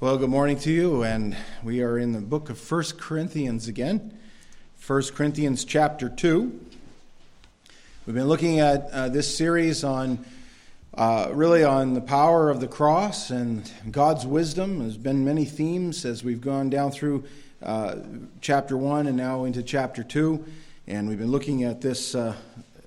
Well, good morning to you, and we are in the book of First Corinthians again. First Corinthians chapter 2. We've been looking at uh, this series on uh, really on the power of the cross and God's wisdom. There's been many themes as we've gone down through uh, chapter 1 and now into chapter 2. And we've been looking at this uh,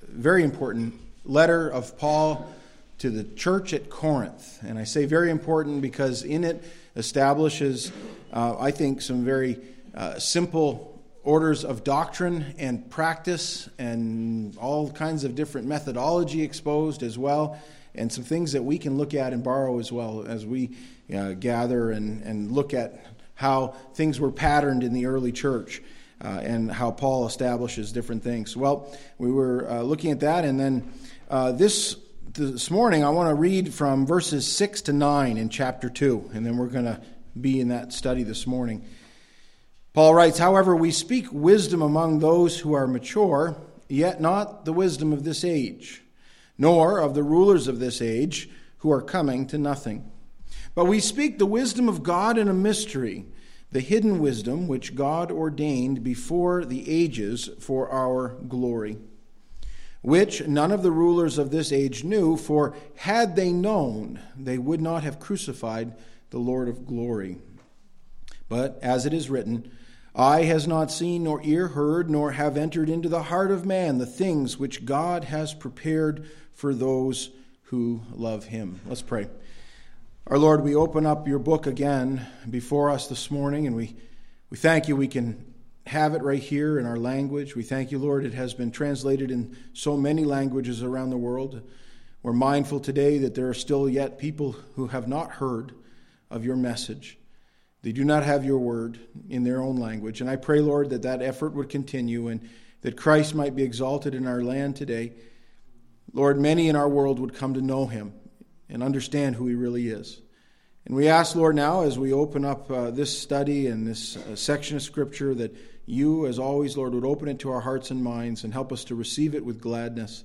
very important letter of Paul to the church at Corinth. And I say very important because in it, establishes, uh, I think, some very uh, simple orders of doctrine and practice and all kinds of different methodology exposed as well, and some things that we can look at and borrow as well as we uh, gather and, and look at how things were patterned in the early church. Uh, and how Paul establishes different things. Well, we were uh, looking at that, and then uh, this this morning, I want to read from verses 6 to 9 in chapter 2, and then we're going to be in that study this morning. Paul writes, However, we speak wisdom among those who are mature, yet not the wisdom of this age, nor of the rulers of this age who are coming to nothing. But we speak the wisdom of God in a mystery, the hidden wisdom which God ordained before the ages for our glory which none of the rulers of this age knew, for had they known, they would not have crucified the Lord of glory. But as it is written, Eye has not seen, nor ear heard, nor have entered into the heart of man the things which God has prepared for those who love him. Let's pray. Our Lord, we open up your book again before us this morning, and we, we thank you we can have it right here in our language. We thank you, Lord, it has been translated in so many languages around the world. We're mindful today that there are still yet people who have not heard of your message. They do not have your word in their own language. And I pray, Lord, that that effort would continue and that Christ might be exalted in our land today. Lord, many in our world would come to know him and understand who he really is. And we ask, Lord, now as we open up uh, this study and this uh, section of Scripture, that you, as always, Lord, would open it to our hearts and minds and help us to receive it with gladness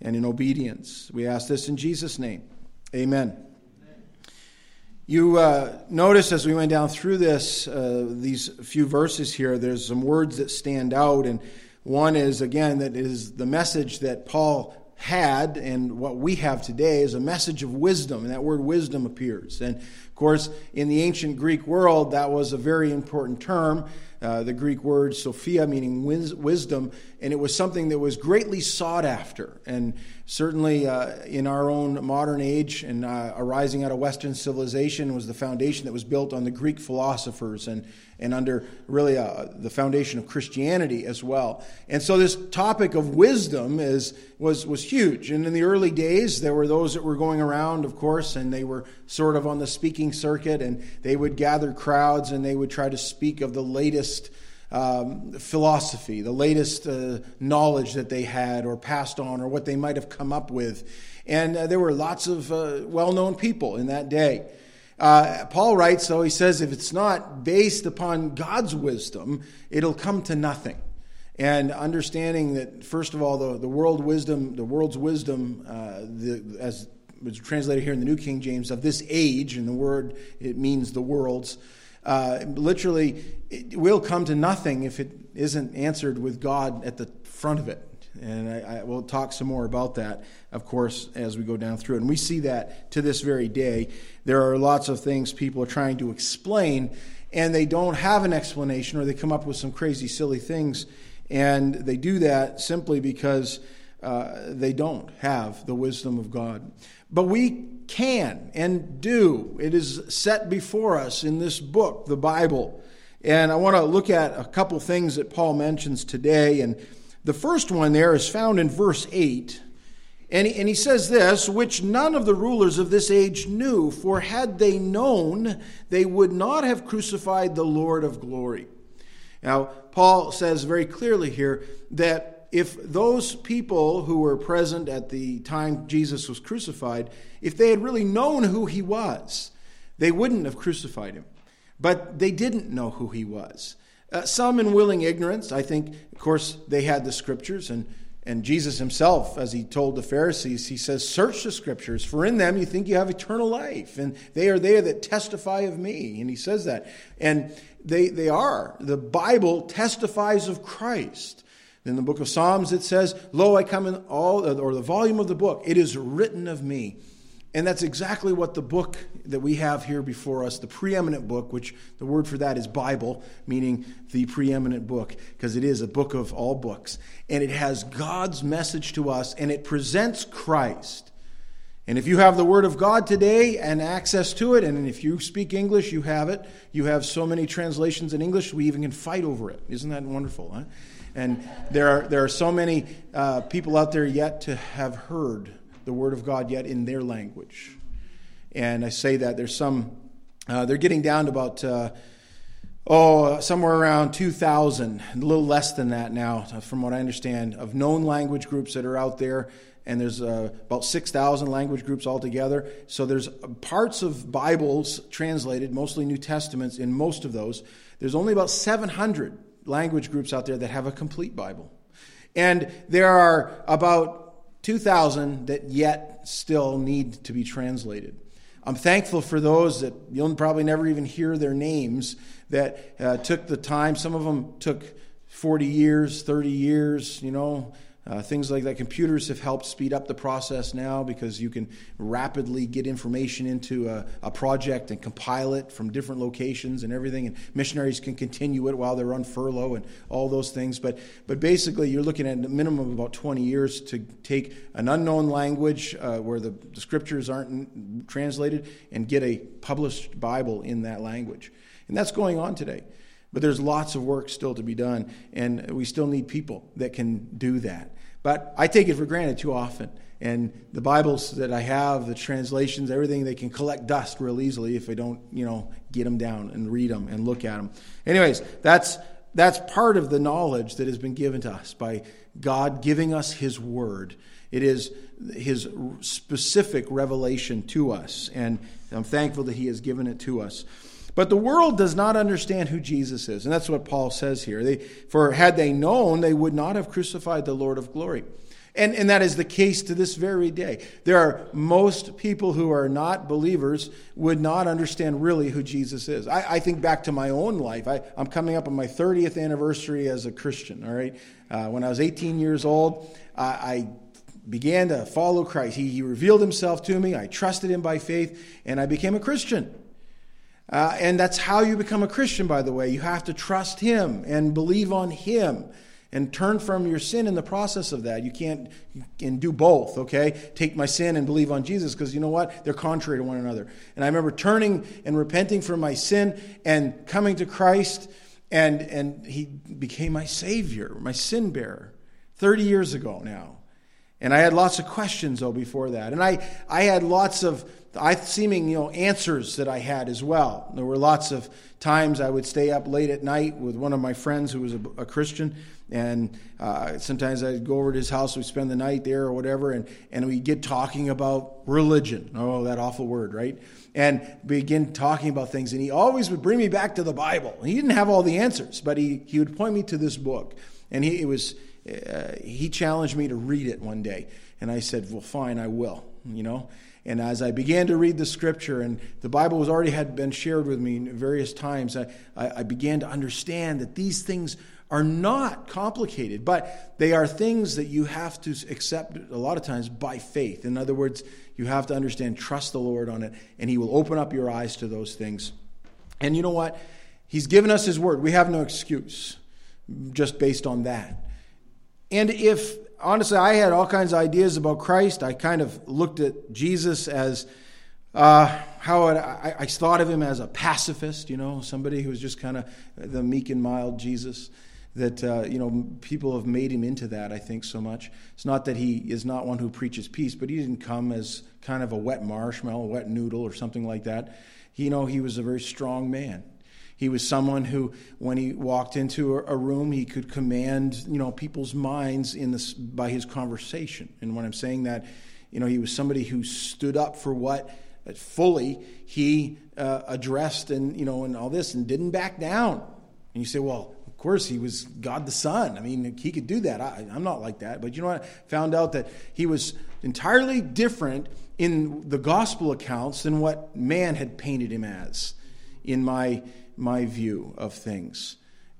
and in obedience. We ask this in Jesus' name. Amen. You uh, notice as we went down through this, uh, these few verses here, there's some words that stand out. And one is, again, that is the message that Paul had and what we have today is a message of wisdom, and that word wisdom appears. And of course, in the ancient Greek world, that was a very important term. Uh, the Greek word Sophia, meaning wis- wisdom, and it was something that was greatly sought after. And certainly uh, in our own modern age and uh, arising out of Western civilization was the foundation that was built on the Greek philosophers and, and under really uh, the foundation of Christianity as well. And so this topic of wisdom is, was, was huge. And in the early days, there were those that were going around, of course, and they were sort of on the speaking circuit, and they would gather crowds and they would try to speak of the latest. Um, philosophy, the latest uh, knowledge that they had or passed on, or what they might have come up with. And uh, there were lots of uh, well known people in that day. Uh, Paul writes, though, he says, if it's not based upon God's wisdom, it'll come to nothing. And understanding that, first of all, the, the world wisdom, the world's wisdom, uh, the, as was translated here in the New King James, of this age, and the word, it means the world's, uh, literally, it will come to nothing if it isn't answered with God at the front of it. And I, I, will talk some more about that, of course, as we go down through it. And we see that to this very day. There are lots of things people are trying to explain, and they don't have an explanation, or they come up with some crazy, silly things. And they do that simply because uh, they don't have the wisdom of God. But we can and do. It is set before us in this book, the Bible. And I want to look at a couple things that Paul mentions today. And the first one there is found in verse 8. And he, and he says this, which none of the rulers of this age knew, for had they known, they would not have crucified the Lord of glory. Now, Paul says very clearly here that if those people who were present at the time Jesus was crucified, if they had really known who he was, they wouldn't have crucified him. But they didn't know who he was. Uh, some in willing ignorance. I think, of course, they had the scriptures and, and Jesus himself, as he told the Pharisees, he says, Search the scriptures, for in them you think you have eternal life, and they are there that testify of me. And he says that. And they, they are. The Bible testifies of Christ. In the book of Psalms, it says, Lo, I come in all, or the volume of the book, it is written of me. And that's exactly what the book that we have here before us, the preeminent book, which the word for that is Bible, meaning the preeminent book, because it is a book of all books. And it has God's message to us, and it presents Christ. And if you have the Word of God today and access to it, and if you speak English, you have it. You have so many translations in English, we even can fight over it. Isn't that wonderful? Huh? And there are, there are so many uh, people out there yet to have heard the Word of God yet in their language. And I say that there's some, uh, they're getting down to about, uh, oh, somewhere around 2,000, a little less than that now, from what I understand, of known language groups that are out there. And there's uh, about 6,000 language groups altogether. So there's parts of Bibles translated, mostly New Testaments, in most of those. There's only about 700 language groups out there that have a complete Bible. And there are about 2,000 that yet still need to be translated. I'm thankful for those that you'll probably never even hear their names that uh, took the time. Some of them took 40 years, 30 years, you know, uh, things like that. Computers have helped speed up the process now because you can rapidly get information into a, a, project and compile it from different locations and everything. And missionaries can continue it while they're on furlough and all those things. But, but basically, you're looking at a minimum of about 20 years to take an unknown language uh, where the, the scriptures aren't translated and get a published Bible in that language. And that's going on today. But there's lots of work still to be done, and we still need people that can do that. But I take it for granted too often. And the Bibles that I have, the translations, everything, they can collect dust real easily if I don't, you know, get them down and read them and look at them. Anyways, that's that's part of the knowledge that has been given to us by God giving us His Word. It is His specific revelation to us, and I'm thankful that He has given it to us. But the world does not understand who Jesus is. And that's what Paul says here. They, for had they known, they would not have crucified the Lord of glory. And, and that is the case to this very day. There are most people who are not believers would not understand really who Jesus is. I, I think back to my own life. I, am coming up on my 30th anniversary as a Christian, all right? Uh, when I was 18 years old, I, I began to follow Christ. He, he revealed himself to me. I trusted him by faith, and I became a Christian. Uh, and that's how you become a Christian, by the way. You have to trust Him and believe on Him and turn from your sin in the process of that. You can't and do both, okay? Take my sin and believe on Jesus because you know what? They're contrary to one another. And I remember turning and repenting from my sin and coming to Christ, and, and He became my Savior, my sin bearer, 30 years ago now. And I had lots of questions, though, before that. And I, I had lots of I, seeming you know answers that I had as well. There were lots of times I would stay up late at night with one of my friends who was a, a Christian, and uh, sometimes I'd go over to his house. We'd spend the night there or whatever, and and we'd get talking about religion. Oh, that awful word, right? And begin talking about things, and he always would bring me back to the Bible. He didn't have all the answers, but he he would point me to this book, and he it was. Uh, he challenged me to read it one day, and I said, "Well, fine, I will." You know, and as I began to read the scripture, and the Bible was already had been shared with me various times, I, I, began to understand that these things are not complicated, but they are things that you have to accept a lot of times by faith. In other words, you have to understand, trust the Lord on it, and He will open up your eyes to those things. And you know what? He's given us His word. We have no excuse just based on that. And if honestly, I had all kinds of ideas about Christ. I kind of looked at Jesus as uh, how it, I, I, thought of him as a pacifist, you know, somebody who was just kind of the meek and mild Jesus. That uh, you know, people have made him into that. I think so much. It's not that he is not one who preaches peace, but he didn't come as kind of a wet marshmallow, wet noodle, or something like that. He, you know, he was a very strong man. He was someone who, when he walked into a room, he could command, you know, people's minds in this, by his conversation. And when I'm saying that, you know, he was somebody who stood up for what uh, fully he uh, addressed and, you know, and all this and didn't back down. And you say, well, of course, he was God the Son. I mean, he could do that. I, am not like that. But you know what? I found out that he was entirely different in the gospel accounts than what man had painted him as in my, my view of things.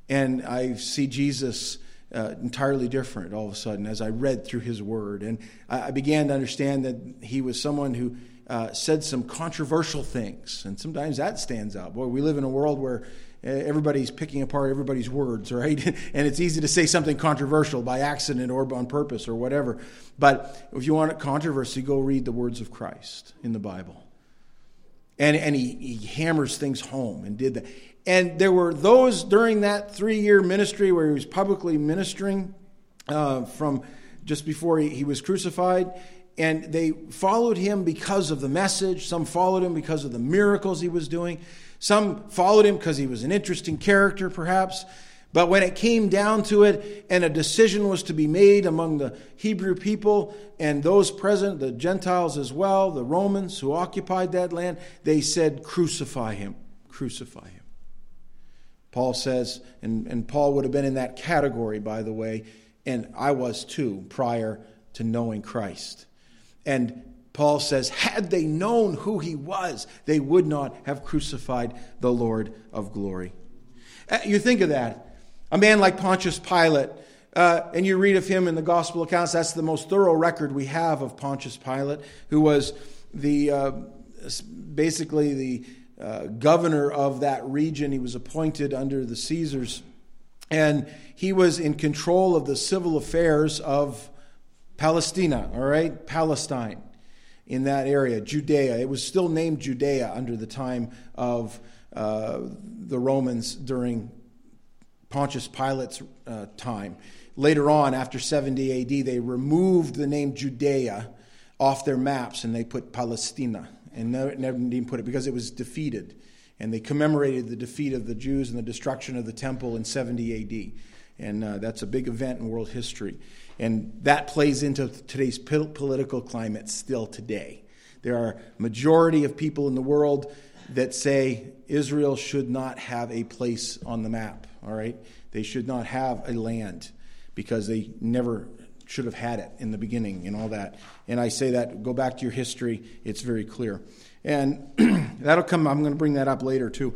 And I see Jesus uh, entirely different all of a sudden as I read through his word. And I, began to understand that he was someone who uh, said some controversial things. And sometimes that stands out. Boy, we live in a world where uh, everybody's picking apart everybody's words, right? and it's easy to say something controversial by accident or on purpose or whatever. But if you want controversy, go read the words of Christ in the Bible. And, and he, he hammers things home and did that. And there were those during that three year ministry where he was publicly ministering uh, from just before he, he was crucified. And they followed him because of the message. Some followed him because of the miracles he was doing. Some followed him because he was an interesting character, perhaps. But when it came down to it, and a decision was to be made among the Hebrew people and those present, the Gentiles as well, the Romans who occupied that land, they said, Crucify him, crucify him. Paul says, and, and Paul would have been in that category, by the way, and I was too prior to knowing Christ. And Paul says, had they known who he was, they would not have crucified the Lord of glory. Uh, you think of that. A man like Pontius Pilate, uh, and you read of him in the gospel accounts, that's the most thorough record we have of Pontius Pilate, who was the uh, basically the uh, governor of that region. He was appointed under the Caesars. And he was in control of the civil affairs of Palestina, all right? Palestine in that area, Judea. It was still named Judea under the time of uh, the Romans during Pontius Pilate's uh, time. Later on, after 70 AD, they removed the name Judea off their maps and they put Palestina and never, never even put it because it was defeated. And they commemorated the defeat of the Jews and the destruction of the temple in 70 AD. And uh, that's a big event in world history. And that plays into today's political climate still today. There are majority of people in the world that say Israel should not have a place on the map, all right? They should not have a land because they never should have had it in the beginning and all that. And I say that, go back to your history, it's very clear. And that'll come, I'm going to bring that up later too.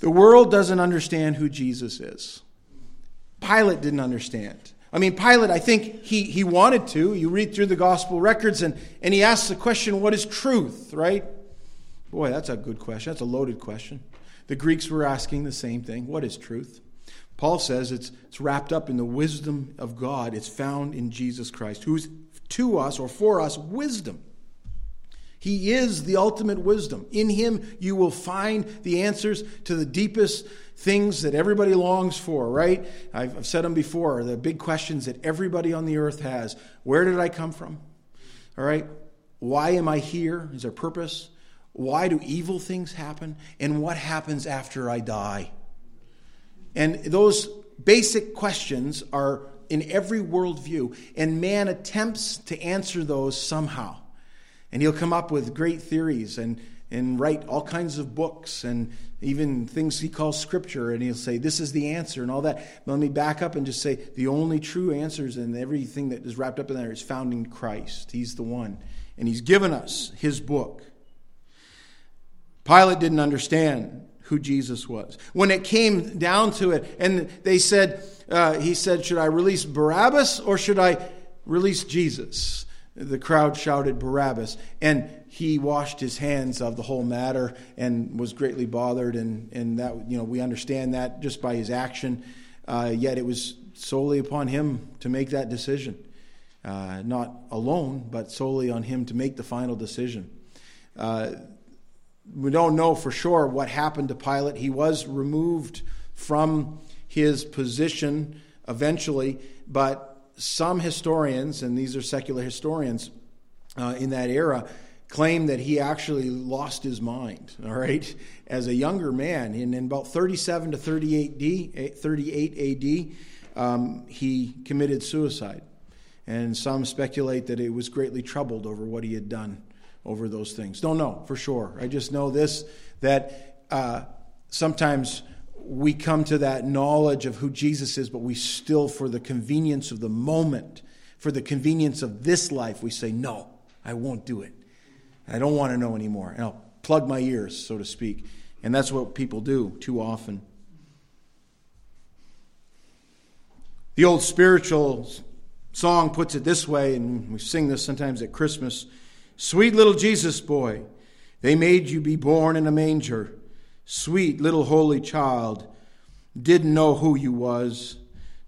The world doesn't understand who Jesus is. Pilate didn't understand. I mean, Pilate, I think he, he wanted to. You read through the gospel records and, and he asks the question, What is truth, right? Boy, that's a good question. That's a loaded question. The Greeks were asking the same thing What is truth? Paul says it's, it's wrapped up in the wisdom of God. It's found in Jesus Christ, who's to us or for us wisdom. He is the ultimate wisdom. In Him, you will find the answers to the deepest things that everybody longs for, right? I've, I've said them before the big questions that everybody on the earth has Where did I come from? All right? Why am I here? Is there purpose? Why do evil things happen? And what happens after I die? And those basic questions are in every worldview, and man attempts to answer those somehow. And he'll come up with great theories and, and write all kinds of books and even things he calls scripture, and he'll say, This is the answer, and all that. But let me back up and just say the only true answers and everything that is wrapped up in there is found in Christ. He's the one. And he's given us his book. Pilate didn't understand who Jesus was. When it came down to it, and they said, uh, he said, Should I release Barabbas or should I release Jesus? The crowd shouted Barabbas, and he washed his hands of the whole matter and was greatly bothered. And, and that, you know, we understand that just by his action. Uh, yet it was solely upon him to make that decision. Uh, not alone, but solely on him to make the final decision. Uh, we don't know for sure what happened to Pilate. He was removed from his position eventually, but some historians, and these are secular historians uh, in that era, claim that he actually lost his mind, all right, as a younger man. In, in about 37 to 38 D, 38 AD, um, he committed suicide. And some speculate that he was greatly troubled over what he had done over those things. Don't know for sure. I just know this that uh, sometimes we come to that knowledge of who Jesus is, but we still, for the convenience of the moment, for the convenience of this life, we say, No, I won't do it. I don't want to know anymore. And I'll plug my ears, so to speak. And that's what people do too often. The old spiritual song puts it this way, and we sing this sometimes at Christmas Sweet little Jesus boy, they made you be born in a manger. Sweet little holy child, didn't know who you was,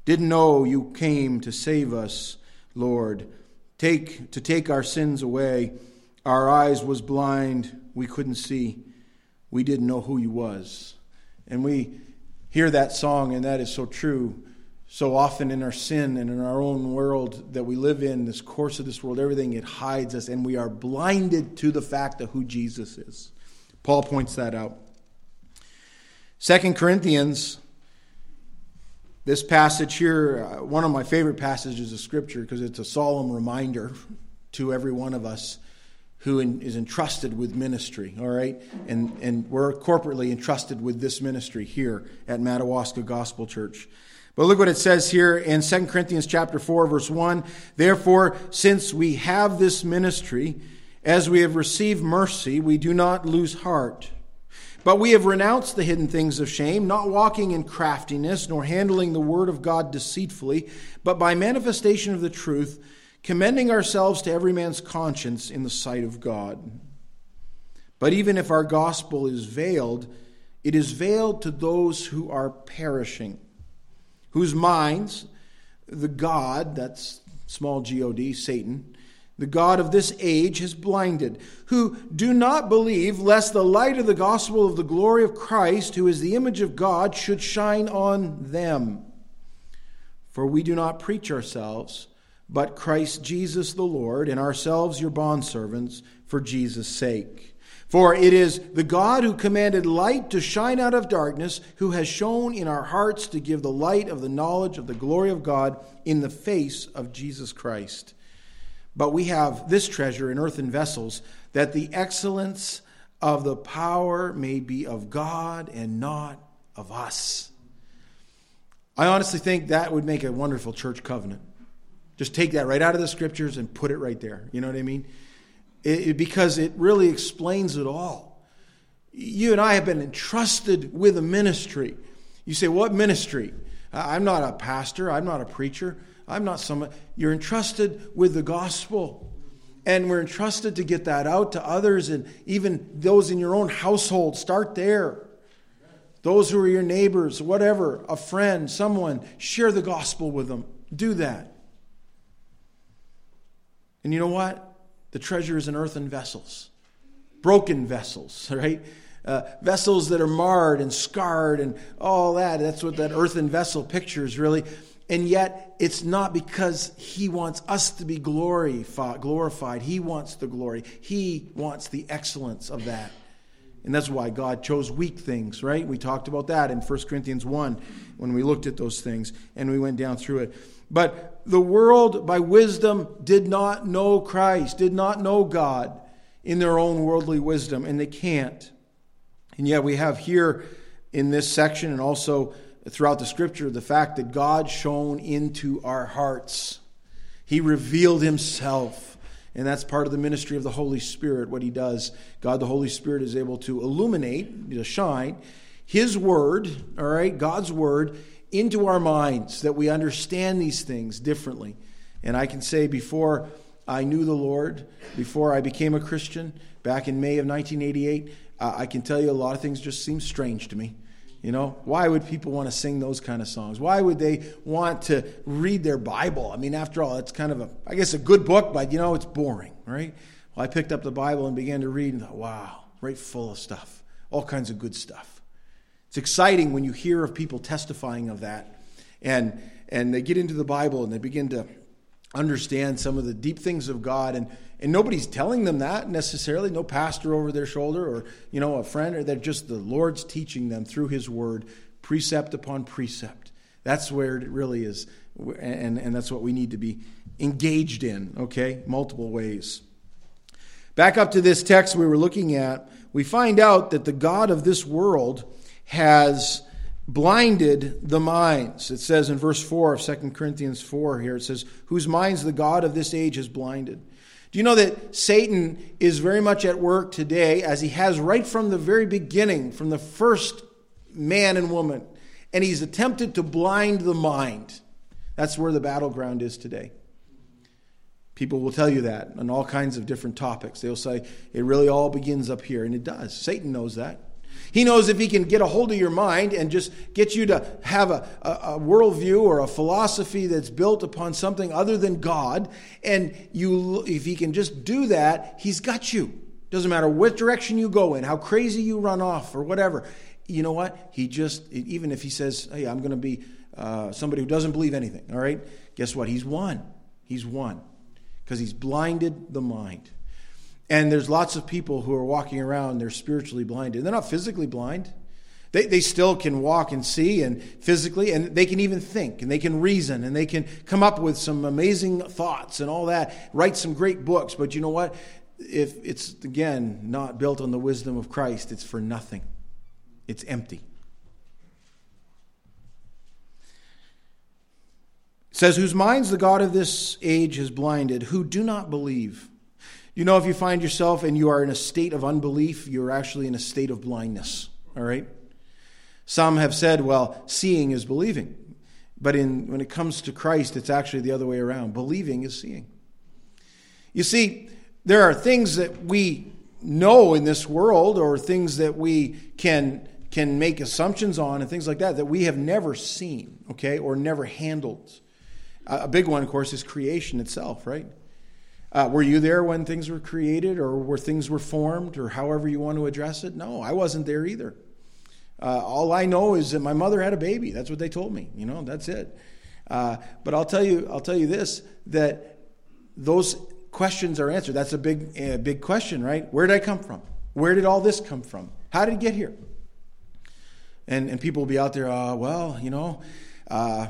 didn't know you came to save us, Lord. Take to take our sins away. Our eyes was blind, we couldn't see. We didn't know who you was. And we hear that song and that is so true so often in our sin and in our own world that we live in, this course of this world, everything, it hides us, and we are blinded to the fact of who Jesus is. Paul points that out. Second Corinthians, this passage here, uh, one of my favorite passages of Scripture because it's a solemn reminder to every one of us who is entrusted with ministry, all right? And, and we're corporately entrusted with this ministry here at Madawaska Gospel Church. But look what it says here in 2 Corinthians chapter 4 verse 1. Therefore, since we have this ministry, as we have received mercy, we do not lose heart. But we have renounced the hidden things of shame, not walking in craftiness, nor handling the word of God deceitfully, but by manifestation of the truth, commending ourselves to every man's conscience in the sight of God. But even if our gospel is veiled, it is veiled to those who are perishing whose minds the God, that's small g o d, Satan, the God of this age has blinded, who do not believe, lest the light of the gospel of the glory of Christ, who is the image of God, should shine on them. For we do not preach ourselves, but Christ Jesus the Lord, and ourselves your bondservants, for Jesus' sake. For it is the God who commanded light to shine out of darkness, who has shone in our hearts to give the light of the knowledge of the glory of God in the face of Jesus Christ. But we have this treasure in earthen vessels, that the excellence of the power may be of God and not of us. I honestly think that would make a wonderful church covenant. Just take that right out of the scriptures and put it right there. You know what I mean? It, because it really explains it all. You and I have been entrusted with a ministry. You say, What ministry? I'm not a pastor, I'm not a preacher, I'm not someone. You're entrusted with the gospel. And we're entrusted to get that out to others and even those in your own household. Start there. Those who are your neighbors, whatever, a friend, someone, share the gospel with them. Do that. And you know what? The treasure is in earthen vessels, broken vessels, right? Uh, vessels that are marred and scarred and all that. That's what that earthen vessel pictures, really. And yet, it's not because he wants us to be glorified. He wants the glory. He wants the excellence of that. And that's why God chose weak things, right? We talked about that in 1 Corinthians 1 when we looked at those things and we went down through it. But the world, by wisdom, did not know Christ, did not know God in their own worldly wisdom, and they can't. And yet we have here in this section and also throughout the scripture the fact that God shone into our hearts. He revealed himself. And that's part of the ministry of the Holy Spirit, what he does. God, the Holy Spirit, is able to illuminate, to shine his word, all right, God's word, into our minds that we understand these things differently. And I can say before I knew the Lord, before I became a Christian back in May of 1988, uh, I can tell you a lot of things just seem strange to me. You know, why would people want to sing those kind of songs? Why would they want to read their Bible? I mean, after all, it's kind of a, I guess, a good book, but you know, it's boring, right? Well, I picked up the Bible and began to read and thought, wow, right full of stuff, all kinds of good stuff. It's exciting when you hear of people testifying of that. And, and they get into the Bible and they begin to understand some of the deep things of God. And, and nobody's telling them that necessarily, no pastor over their shoulder or, you know, a friend, or they're just the Lord's teaching them through His Word, precept upon precept. That's where it really is. And, and that's what we need to be engaged in, okay? Multiple ways. Back up to this text we were looking at, we find out that the God of this world has blinded the minds. It says in verse 4 of 2 Corinthians 4 here, it says, Whose minds the God of this age has blinded. Do you know that Satan is very much at work today, as he has right from the very beginning, from the first man and woman? And he's attempted to blind the mind. That's where the battleground is today. People will tell you that on all kinds of different topics. They'll say it really all begins up here, and it does. Satan knows that. He knows if he can get a hold of your mind and just get you to have a, a, a, worldview or a philosophy that's built upon something other than God, and you, if he can just do that, he's got you. Doesn't matter what direction you go in, how crazy you run off, or whatever. You know what? He just, even if he says, hey, I'm going to be uh, somebody who doesn't believe anything, all right? Guess what? He's won. He's won because he's blinded the mind. And there's lots of people who are walking around, they're spiritually blinded. They're not physically blind. They, they still can walk and see and physically, and they can even think and they can reason and they can come up with some amazing thoughts and all that, write some great books. But you know what? If it's, again, not built on the wisdom of Christ, it's for nothing, it's empty. It says, Whose minds the God of this age has blinded, who do not believe you know, if you find yourself and you are in a state of unbelief, you're actually in a state of blindness. All right? Some have said, well, seeing is believing. But in, when it comes to Christ, it's actually the other way around. Believing is seeing. You see, there are things that we know in this world or things that we can, can make assumptions on and things like that that we have never seen, okay, or never handled. A big one, of course, is creation itself, right? Uh, were you there when things were created or where things were formed or however you want to address it? No, I wasn't there either. Uh, all I know is that my mother had a baby. That's what they told me. You know, that's it. Uh, but I'll tell you, I'll tell you this: that those questions are answered. That's a big, big question, right? Where did I come from? Where did all this come from? How did it get here? And and people will be out there. Uh, well, you know, uh,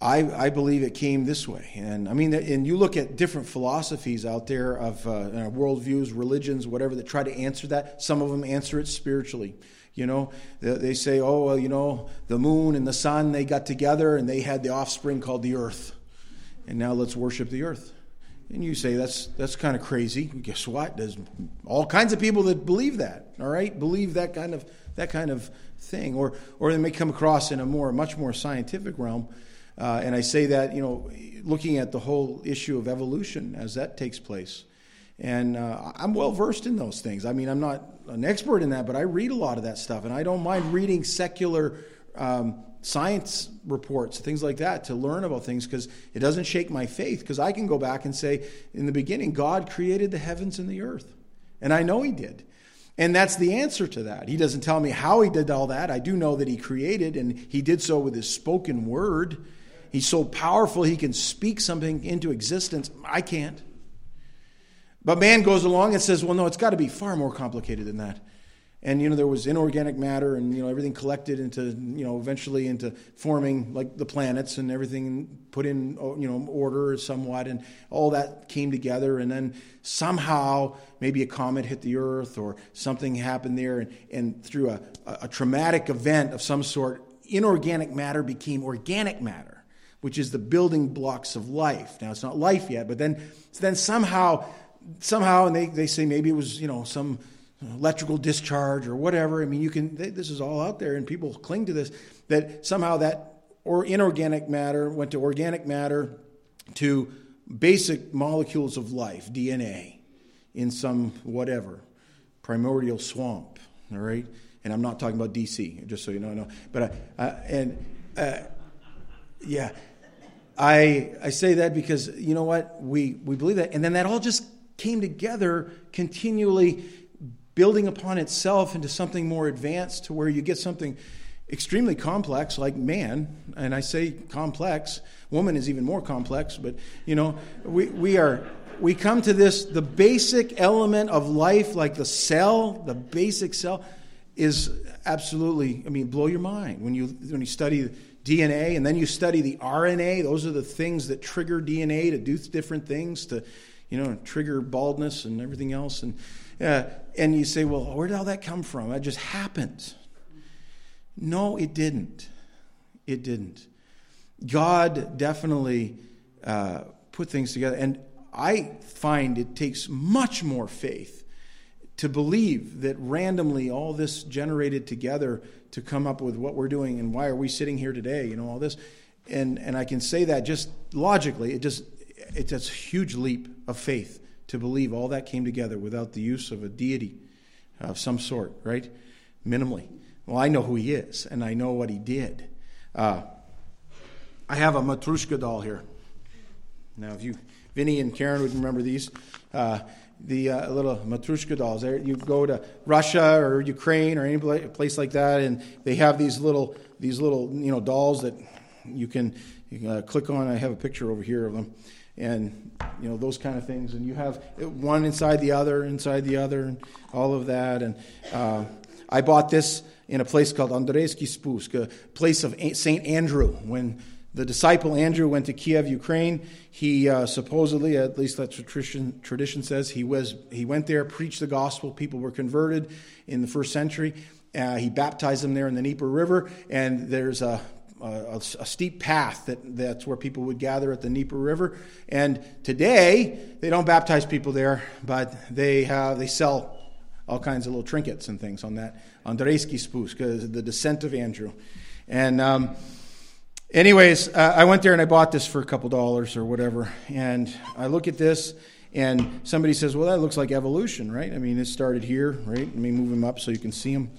I, I believe it came this way. And I mean, and you look at different philosophies out there of uh, worldviews, religions, whatever, that try to answer that. Some of them answer it spiritually. You know, they, they say, oh, well, you know, the moon and the sun, they got together and they had the offspring called the earth. And now let's worship the earth. And you say that's that's kind of crazy. Guess what? There's all kinds of people that believe that. All right, believe that kind of that kind of thing, or or they may come across in a more much more scientific realm uh, and I say that, you know, looking at the whole issue of evolution as that takes place. And uh, I'm well versed in those things. I mean, I'm not an expert in that, but I read a lot of that stuff. And I don't mind reading secular um, science reports, things like that, to learn about things because it doesn't shake my faith. Because I can go back and say, in the beginning, God created the heavens and the earth. And I know He did. And that's the answer to that. He doesn't tell me how He did all that. I do know that He created, and He did so with His spoken word. He's so powerful, he can speak something into existence. I can't. But man goes along and says, well, no, it's got to be far more complicated than that. And, you know, there was inorganic matter and, you know, everything collected into, you know, eventually into forming like the planets and everything put in, oh, you know, order somewhat. And all that came together. And then somehow maybe a comet hit the earth or something happened there. And, and through a, a traumatic event of some sort, inorganic matter became organic matter which is the building blocks of life. Now, it's not life yet, but then, then somehow, somehow, and they, they say maybe it was, you know, some electrical discharge or whatever. I mean, you can, they, this is all out there, and people cling to this, that somehow that or inorganic matter went to organic matter to basic molecules of life, DNA, in some whatever, primordial swamp, all right? And I'm not talking about DC, just so you know. No. But, uh, and, uh, yeah. I, I say that because, you know what? We, we believe that. And then that all just came together continually building upon itself into something more advanced to where you get something extremely complex like man. And I say complex. Woman is even more complex. But, you know, we, we are we come to this the basic element of life like the cell the basic cell is absolutely i mean blow your mind when you when you study DNA, and then you study the RNA. Those are the things that trigger DNA to do different things, to you know, trigger baldness and everything else. And uh, and you say, well, where did all that come from? It just happened. No, it didn't. It didn't. God definitely uh, put things together. And I find it takes much more faith to believe that randomly all this generated together to come up with what we're doing and why are we sitting here today, you know, all this. And, and I can say that just logically, it just, it's a huge leap of faith to believe all that came together without the use of a deity of some sort, right? Minimally. Well, I know who he is, and I know what he did. Uh, I have a Matrushka doll here. Now, if you, Vinny and Karen would remember these. Uh, the uh, little Matrushka dolls. You go to Russia or Ukraine or any place like that, and they have these little these little you know dolls that you can, you can uh, click on. I have a picture over here of them, and you know those kind of things. And you have one inside the other, inside the other, and all of that. And uh, I bought this in a place called Andreyski Spusk, a place of Saint Andrew when the disciple Andrew went to Kiev, Ukraine. He uh, supposedly, at least that tradition, tradition says, he, was, he went there, preached the gospel. People were converted in the first century. Uh, he baptized them there in the Dnieper River, and there's a, a, a, steep path that, that's where people would gather at the Dnieper River. And today, they don't baptize people there, but they, have, they sell all kinds of little trinkets and things on that. Andreyski Spusk, the descent of Andrew. And. Um, Anyways, uh, I went there and I bought this for a couple dollars or whatever. And I look at this, and somebody says, Well, that looks like evolution, right? I mean, it started here, right? Let me move them up so you can see them.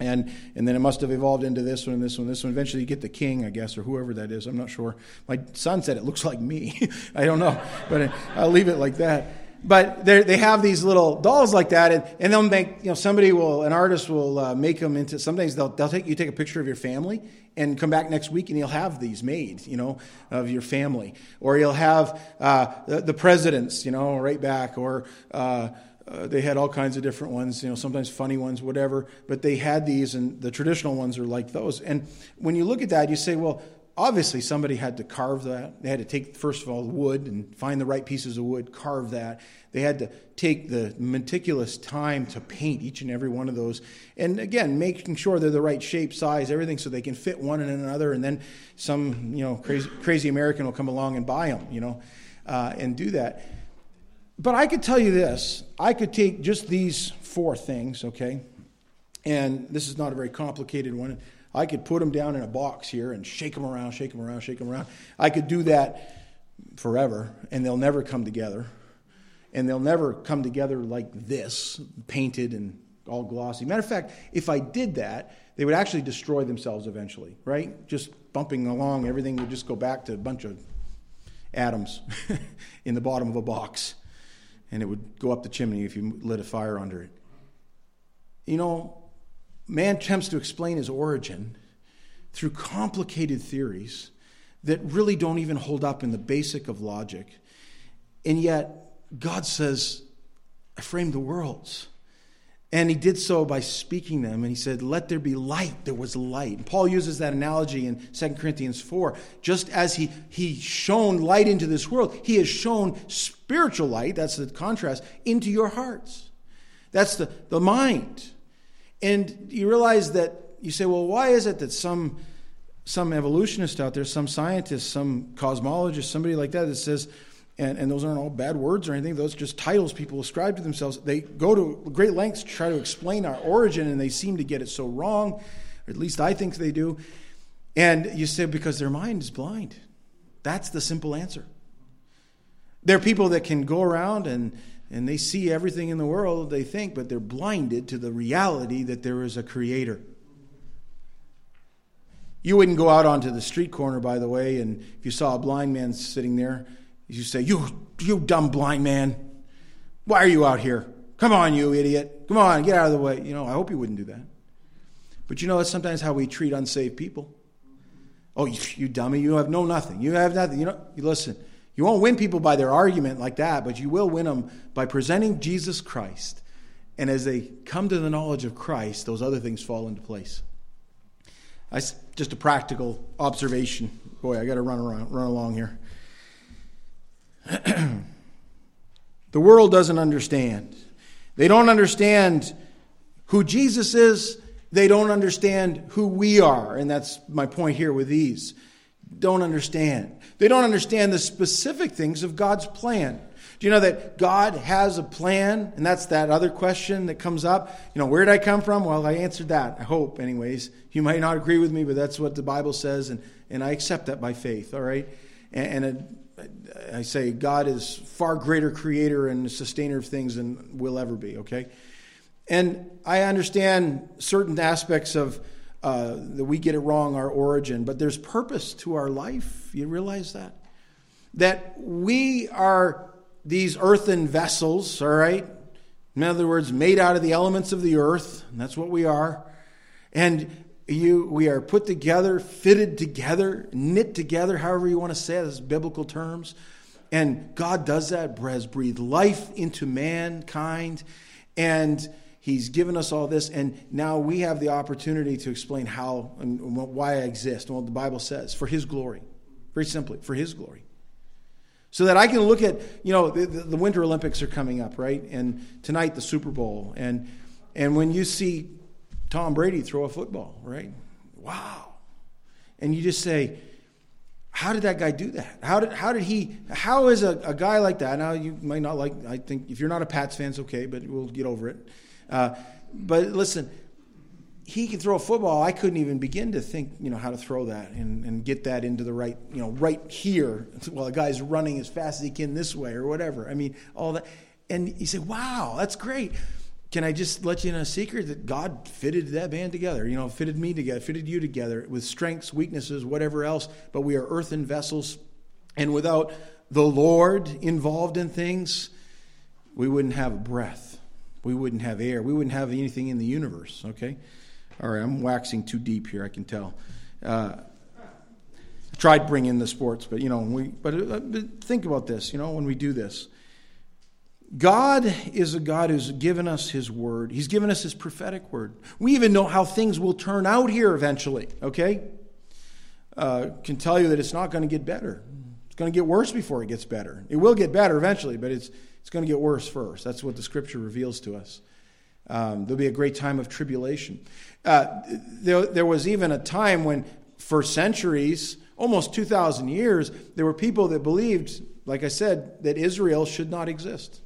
And, and then it must have evolved into this one, this one, this one. Eventually, you get the king, I guess, or whoever that is. I'm not sure. My son said it looks like me. I don't know, but I'll leave it like that but they have these little dolls like that, and, and they'll make, you know, somebody will, an artist will uh, make them into, sometimes they'll, they'll take, you take a picture of your family and come back next week and you'll have these made, you know, of your family. Or you'll have uh, the, the, presidents, you know, right back, or uh, uh, they had all kinds of different ones, you know, sometimes funny ones, whatever, but they had these, and the traditional ones are like those. And when you look at that, you say, well, obviously somebody had to carve that. They had to take, first of all, wood and find the right pieces of wood, carve that. They had to take the meticulous time to paint each and every one of those. And again, making sure they're the right shape, size, everything, so they can fit one in another. And then some, you know, crazy, crazy American will come along and buy them, you know, uh, and do that. But I could tell you this I could take just these four things, okay? And this is not a very complicated one. I could put them down in a box here and shake them around, shake them around, shake them around. I could do that forever, and they'll never come together. And they'll never come together like this, painted and all glossy. Matter of fact, if I did that, they would actually destroy themselves eventually, right? Just bumping along, everything would just go back to a bunch of atoms in the bottom of a box. And it would go up the chimney if you lit a fire under it. You know, man attempts to explain his origin through complicated theories that really don't even hold up in the basic of logic. And yet, God says, I framed the worlds. And he did so by speaking them. And he said, Let there be light. There was light. And Paul uses that analogy in 2 Corinthians 4. Just as he, he shone light into this world, he has shown spiritual light, that's the contrast, into your hearts. That's the, the mind. And you realize that you say, well, why is it that some some evolutionist out there, some scientist, some cosmologist, somebody like that that says, and, and those aren't all bad words or anything, those are just titles people ascribe to themselves. They go to great lengths to try to explain our origin, and they seem to get it so wrong, or at least I think they do. And you say, because their mind is blind. That's the simple answer. There are people that can go around and and they see everything in the world, they think, but they're blinded to the reality that there is a creator. You wouldn't go out onto the street corner, by the way, and if you saw a blind man sitting there, you say, You, you dumb blind man, why are you out here? Come on, you idiot. Come on, get out of the way. You know, I hope you wouldn't do that. But you know, that's sometimes how we treat unsaved people. Oh, you, you dummy, you have no nothing. You have nothing. You know, you listen. You won't win people by their argument like that, but you will win them by presenting Jesus Christ. And as they come to the knowledge of Christ, those other things fall into place. That's just a practical observation. Boy, I got to run around, run along here. the world doesn't understand. They don't understand who Jesus is, They don't understand who we are, and that's my point here with these. Don't understand. They don't understand the specific things of God's plan. Do you know that God has a plan? And that's that other question that comes up. You know, where did I come from? Well, I answered that, I hope, anyways. You might not agree with me, but that's what the Bible says, and, and I accept that by faith, all right? And, and it, I say God is far greater creator and sustainer of things than we'll ever be, okay? And I understand certain aspects of uh, that we get it wrong, our origin, but there's purpose to our life. You realize that? That we are these earthen vessels, all right? In other words, made out of the elements of the earth, that's what we are. And you, we are put together, fitted together, knit together, however you want to say it, biblical terms. And God does that, has breathed life into mankind, and He's given us all this, and now we have the opportunity to explain how and why I exist and what the Bible says for His glory. Very simply, for His glory. So that I can look at, you know, the, the Winter Olympics are coming up, right? And tonight the Super Bowl. And, and when you see Tom Brady throw a football, right? Wow. And you just say, how did that guy do that? How did, how did he, how is a, a guy like that? Now, you might not like, I think, if you're not a Pats fan, it's okay, but we'll get over it. Uh, but listen, he can throw a football. I couldn't even begin to think, you know, how to throw that and, and get that into the right, you know, right here while the guy's running as fast as he can this way or whatever. I mean, all that. And you say, wow, that's great. Can I just let you in a secret that God fitted that band together? You know, fitted me together, fitted you together with strengths, weaknesses, whatever else. But we are earthen vessels. And without the Lord involved in things, we wouldn't have breath. We wouldn't have air. We wouldn't have anything in the universe, okay? All right, I'm waxing too deep here. I can tell. Uh, tried bringing the sports, but you know, we. But, uh, but think about this. You know, when we do this, God is a God who's given us His word. He's given us His prophetic word. We even know how things will turn out here eventually. Okay, uh, can tell you that it's not going to get better. It's going to get worse before it gets better. It will get better eventually, but it's it's going to get worse first. That's what the Scripture reveals to us. Um, there'll be a great time of tribulation. Uh, there, there was even a time when, for centuries, almost 2,000 years, there were people that believed, like I said, that Israel should not exist.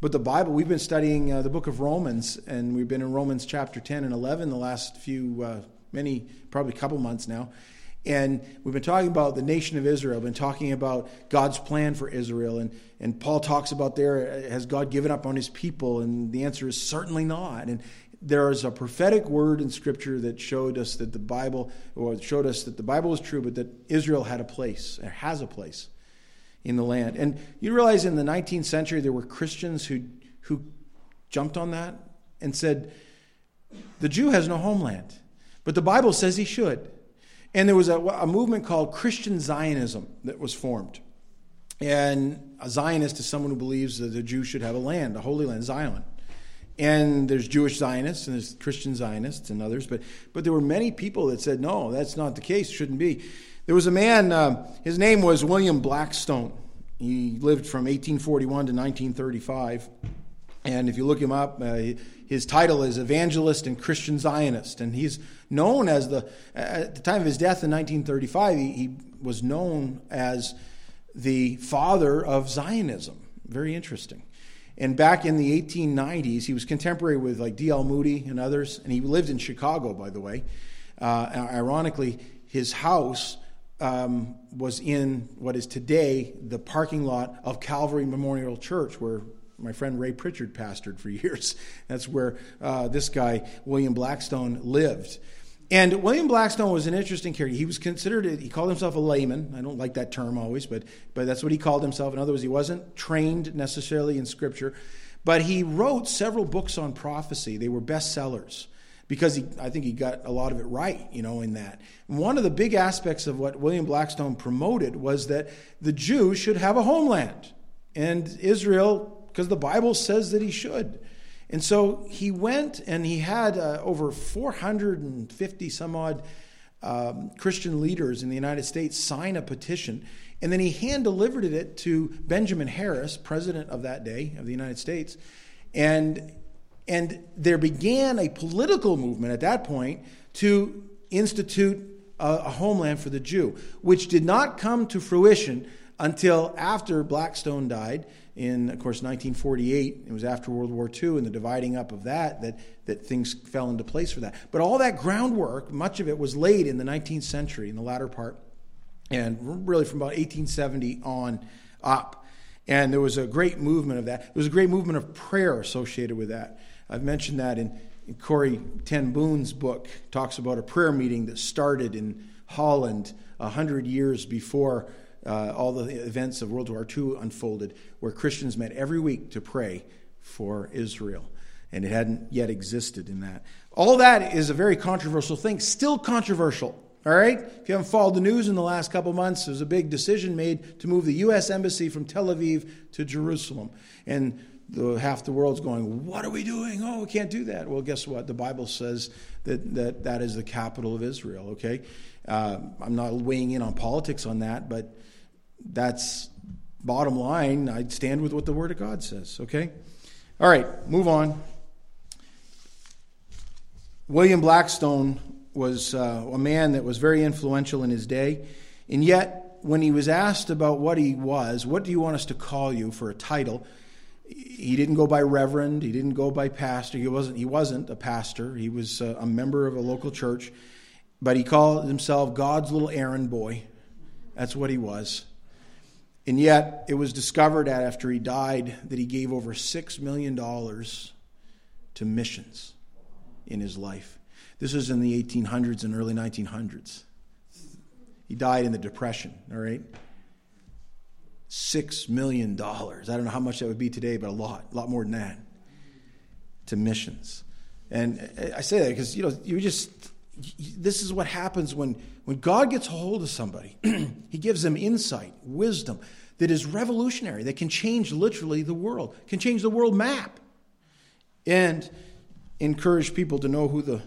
But the Bible, we've been studying uh, the book of Romans, and we've been in Romans chapter 10 and 11 the last few, uh, many, probably couple months now. And we've been talking about the nation of Israel, been talking about God's plan for Israel. And, and Paul talks about there, uh, has God given up on his people? And the answer is certainly not. And there is a prophetic word in Scripture that showed us that the Bible, or showed us that the Bible was true, but that Israel had a place, or has a place in the land. And you realize in the 19th century there were Christians who, who jumped on that and said, the Jew has no homeland, but the Bible says he should. And there was a, a movement called Christian Zionism that was formed. And a Zionist is someone who believes that the Jews should have a land, a holy land, Zion. And there's Jewish Zionists and there's Christian Zionists and others, but, but there were many people that said, no, that's not the case, shouldn't be. There was a man, uh, his name was William Blackstone. He lived from 1841 to 1935. And if you look him up, uh, his title is Evangelist and Christian Zionist. And he's known as the, at the time of his death in 1935, he, he was known as the father of Zionism. Very interesting. And back in the 1890s, he was contemporary with like D.L. Moody and others, and he lived in Chicago, by the way. Uh, ironically, his house um, was in what is today the parking lot of Calvary Memorial Church, where my friend Ray Pritchard pastored for years. That's where uh, this guy, William Blackstone, lived. And William Blackstone was an interesting character. He was considered, he called himself a layman. I don't like that term always, but, but that's what he called himself. In other words, he wasn't trained necessarily in Scripture, but he wrote several books on prophecy. They were bestsellers because he, I think he got a lot of it right, you know, in that. And one of the big aspects of what William Blackstone promoted was that the Jews should have a homeland, and Israel, because the Bible says that he should. And so he went and he had uh, over 450 some odd um, Christian leaders in the United States sign a petition. And then he hand delivered it to Benjamin Harris, president of that day of the United States. And And there began a political movement at that point to institute a, a homeland for the Jew, which did not come to fruition until after Blackstone died in, of course, 1948. It was after World War II and the dividing up of that, that that things fell into place for that. But all that groundwork, much of it was laid in the 19th century, in the latter part, and really from about 1870 on up. And there was a great movement of that. There was a great movement of prayer associated with that. I've mentioned that in, in Corrie Ten Boom's book, talks about a prayer meeting that started in Holland a hundred years before uh, all the events of World War II unfolded, where Christians met every week to pray for Israel. And it hadn't yet existed in that. All that is a very controversial thing, still controversial. All right? If you haven't followed the news in the last couple months, there's a big decision made to move the U.S. Embassy from Tel Aviv to Jerusalem. And the, half the world's going, What are we doing? Oh, we can't do that. Well, guess what? The Bible says that that, that is the capital of Israel, okay? Uh, I'm not weighing in on politics on that, but that's bottom line. I'd stand with what the Word of God says, okay? All right, move on. William Blackstone was uh, a man that was very influential in his day, and yet, when he was asked about what he was, what do you want us to call you for a title? He didn't go by reverend. He didn't go by pastor. He wasn't. He wasn't a pastor. He was a, a member of a local church, but he called himself God's little errand boy. That's what he was. And yet, it was discovered after he died that he gave over $6 million to missions in his life. This was in the 1800s and early 1900s. He died in the Depression, all right? $6 million. I don't know how much that would be today, but a lot, a lot more than that to missions. And I say that because, you know, you just, this is what happens when, when God gets a hold of somebody. he gives them insight, wisdom that is revolutionary, that can change literally the world, can change the world map, and encourage people to know who the,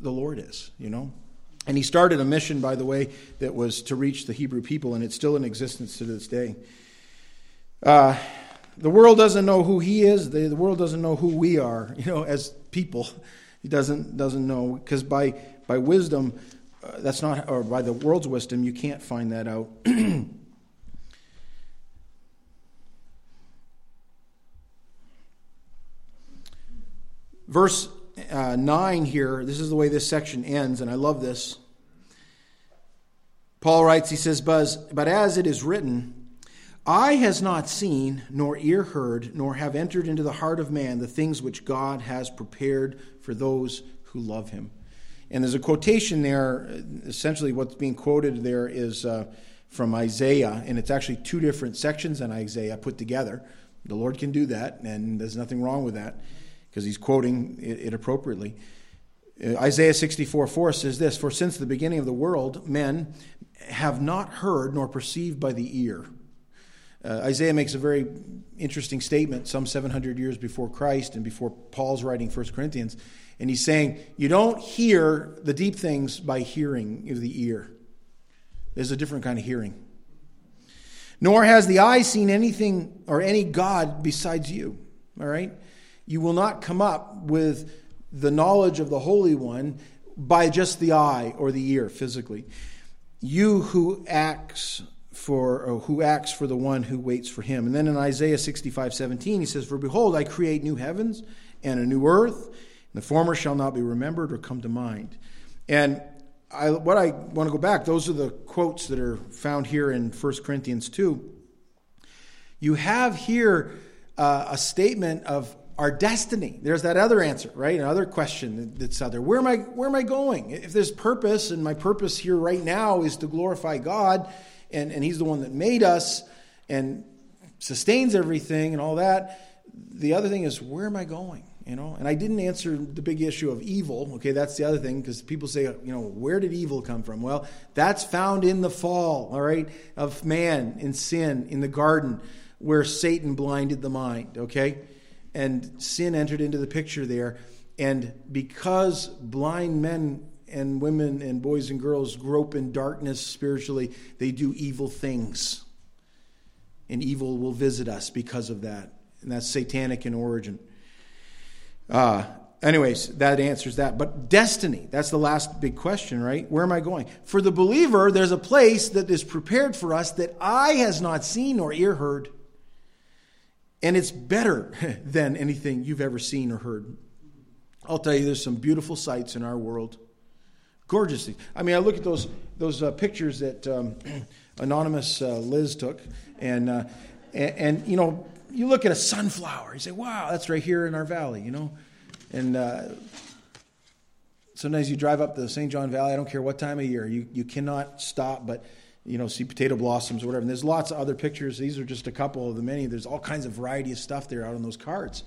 the Lord is, you know? And he started a mission, by the way, that was to reach the Hebrew people, and it's still in existence to this day. Uh, the world doesn't know who he is. The, the world doesn't know who we are, you know, as people. He doesn't doesn't know because by by wisdom, uh, that's not, or by the world's wisdom, you can't find that out. Verse uh, 9 here, this is the way this section ends, and I love this. Paul writes, he says, But as it is written, Eye has not seen, nor ear heard, nor have entered into the heart of man the things which God has prepared for those who love him. And there's a quotation there. Essentially, what's being quoted there is uh, from Isaiah, and it's actually two different sections in Isaiah put together. The Lord can do that, and there's nothing wrong with that because he's quoting it, appropriately. Uh, Isaiah 64 4 says this For since the beginning of the world, men have not heard nor perceived by the ear. Uh, Isaiah makes a very interesting statement some 700 years before Christ and before Paul's writing 1 Corinthians. And he's saying, You don't hear the deep things by hearing of the ear. There's a different kind of hearing. Nor has the eye seen anything or any God besides you. All right? You will not come up with the knowledge of the Holy One by just the eye or the ear physically. You who acts for who acts for the one who waits for him. And then in Isaiah 65, 17, he says, For behold, I create new heavens and a new earth, the former shall not be remembered or come to mind. And I, what I want to go back, those are the quotes that are found here in 1 Corinthians 2. You have here uh, a statement of our destiny. There's that other answer, right? Another question that's out there. Where am I where am I going? If there's purpose, and my purpose here right now is to glorify God, and, and He's the one that made us and sustains everything and all that. The other thing is, where am I going? You know, and I didn't answer the big issue of evil. Okay, that's the other thing because people say, you know, where did evil come from? Well, that's found in the fall, all right, of man in sin in the garden where Satan blinded the mind. Okay, and sin entered into the picture there. And because blind men and women and boys and girls grope in darkness spiritually, they do evil things. And evil will visit us because of that. And that's satanic in origin. Uh, anyways, that answers that. But destiny, that's the last big question, right? Where am I going? For the believer, there's a place that is prepared for us that eye has not seen or ear heard. And it's better than anything you've ever seen or heard. I'll tell you, there's some beautiful sights in our world. Gorgeous. I mean, I look at those, those uh, pictures that um, anonymous uh, Liz took, and, uh, and, and, you know, you look at a sunflower, you say, wow, that's right here in our valley, you know? And uh, sometimes you drive up the St. John Valley, I don't care what time of year, you, you cannot stop but, you know, see potato blossoms or whatever. And there's lots of other pictures. These are just a couple of the many. There's all kinds of variety of stuff there out on those cards.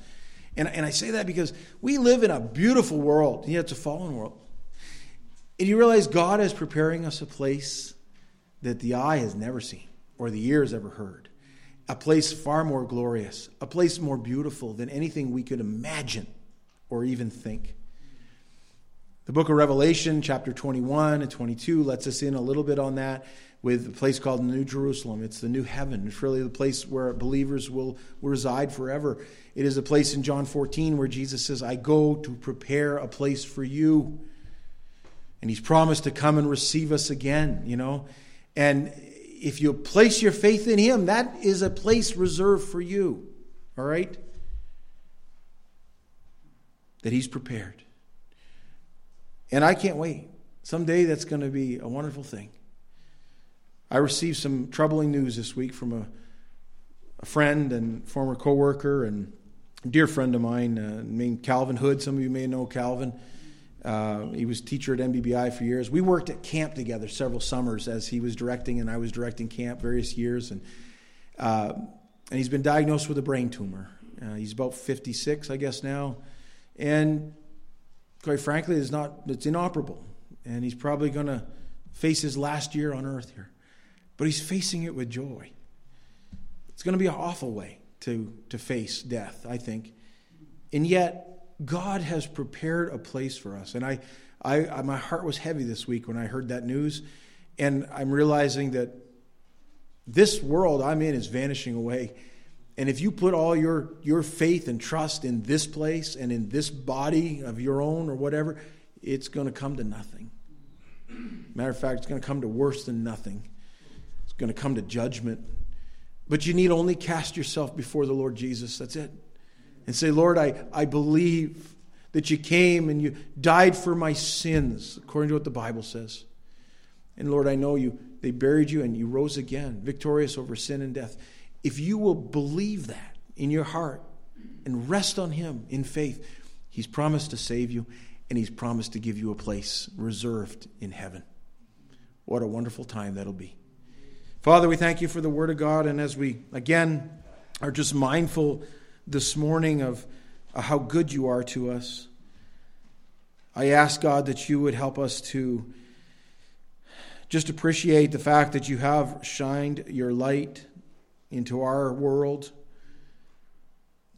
And, and I say that because we live in a beautiful world, yet it's a fallen world. And you realize God is preparing us a place that the eye has never seen or the ear has ever heard. A place far more glorious, a place more beautiful than anything we could imagine or even think. The book of Revelation, chapter 21 and 22, lets us in a little bit on that with a place called New Jerusalem. It's the new heaven. It's really the place where believers will, reside forever. It is a place in John 14 where Jesus says, I go to prepare a place for you. And he's promised to come and receive us again, you know. And if you place your faith in him, that is a place reserved for you. All right? That he's prepared. And I can't wait. Someday that's going to be a wonderful thing. I received some troubling news this week from a, a friend and former coworker and dear friend of mine uh, named Calvin Hood. Some of you may know Calvin. Uh, he was teacher at MBBI for years. We worked at camp together several summers as he was directing and I was directing camp various years. And, uh, and he's been diagnosed with a brain tumor. Uh, he's about 56, I guess, now. And quite frankly, it's, not, it's inoperable. And he's probably going to face his last year on earth here. But he's facing it with joy. It's going to be an awful way to, to face death, I think. And yet, God has prepared a place for us. And I, I, I, my heart was heavy this week when I heard that news. And I'm realizing that this world I'm in is vanishing away. And if you put all your, your faith and trust in this place and in this body of your own or whatever, it's going to come to nothing. Matter of fact, it's going to come to worse than nothing. It's going to come to judgment. But you need only cast yourself before the Lord Jesus. That's it and say, Lord, I, I believe that you came and you died for my sins, according to what the Bible says. And Lord, I know you, they buried you and you rose again, victorious over sin and death. If you will believe that in your heart and rest on Him in faith, He's promised to save you and He's promised to give you a place reserved in heaven. What a wonderful time that'll be. Father, we thank you for the Word of God, and as we again are just mindful this morning of uh, how good you are to us. I ask God that you would help us to just appreciate the fact that you have shined your light into our world.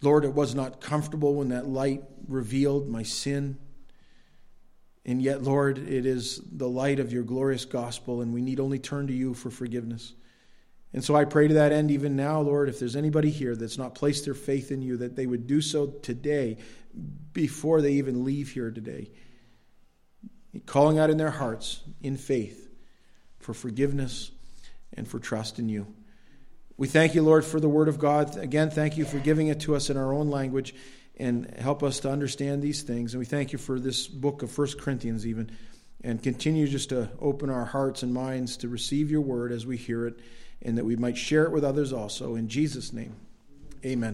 Lord, it was not comfortable when that light revealed my sin. And yet, Lord, it is the light of your glorious gospel, and we need only turn to you for forgiveness. And so I pray to that end, even now, Lord, if there's anybody here that's not placed their faith in you, that they would do so today before they even leave here today. Calling out in their hearts in faith for forgiveness and for trust in you. We thank you, Lord, for the Word of God. Again, thank you for giving it to us in our own language and help us to understand these things. And we thank you for this book of 1 Corinthians, even, and continue just to open our hearts and minds to receive your Word as we hear it and that we might share it with others also. In Jesus' name, amen.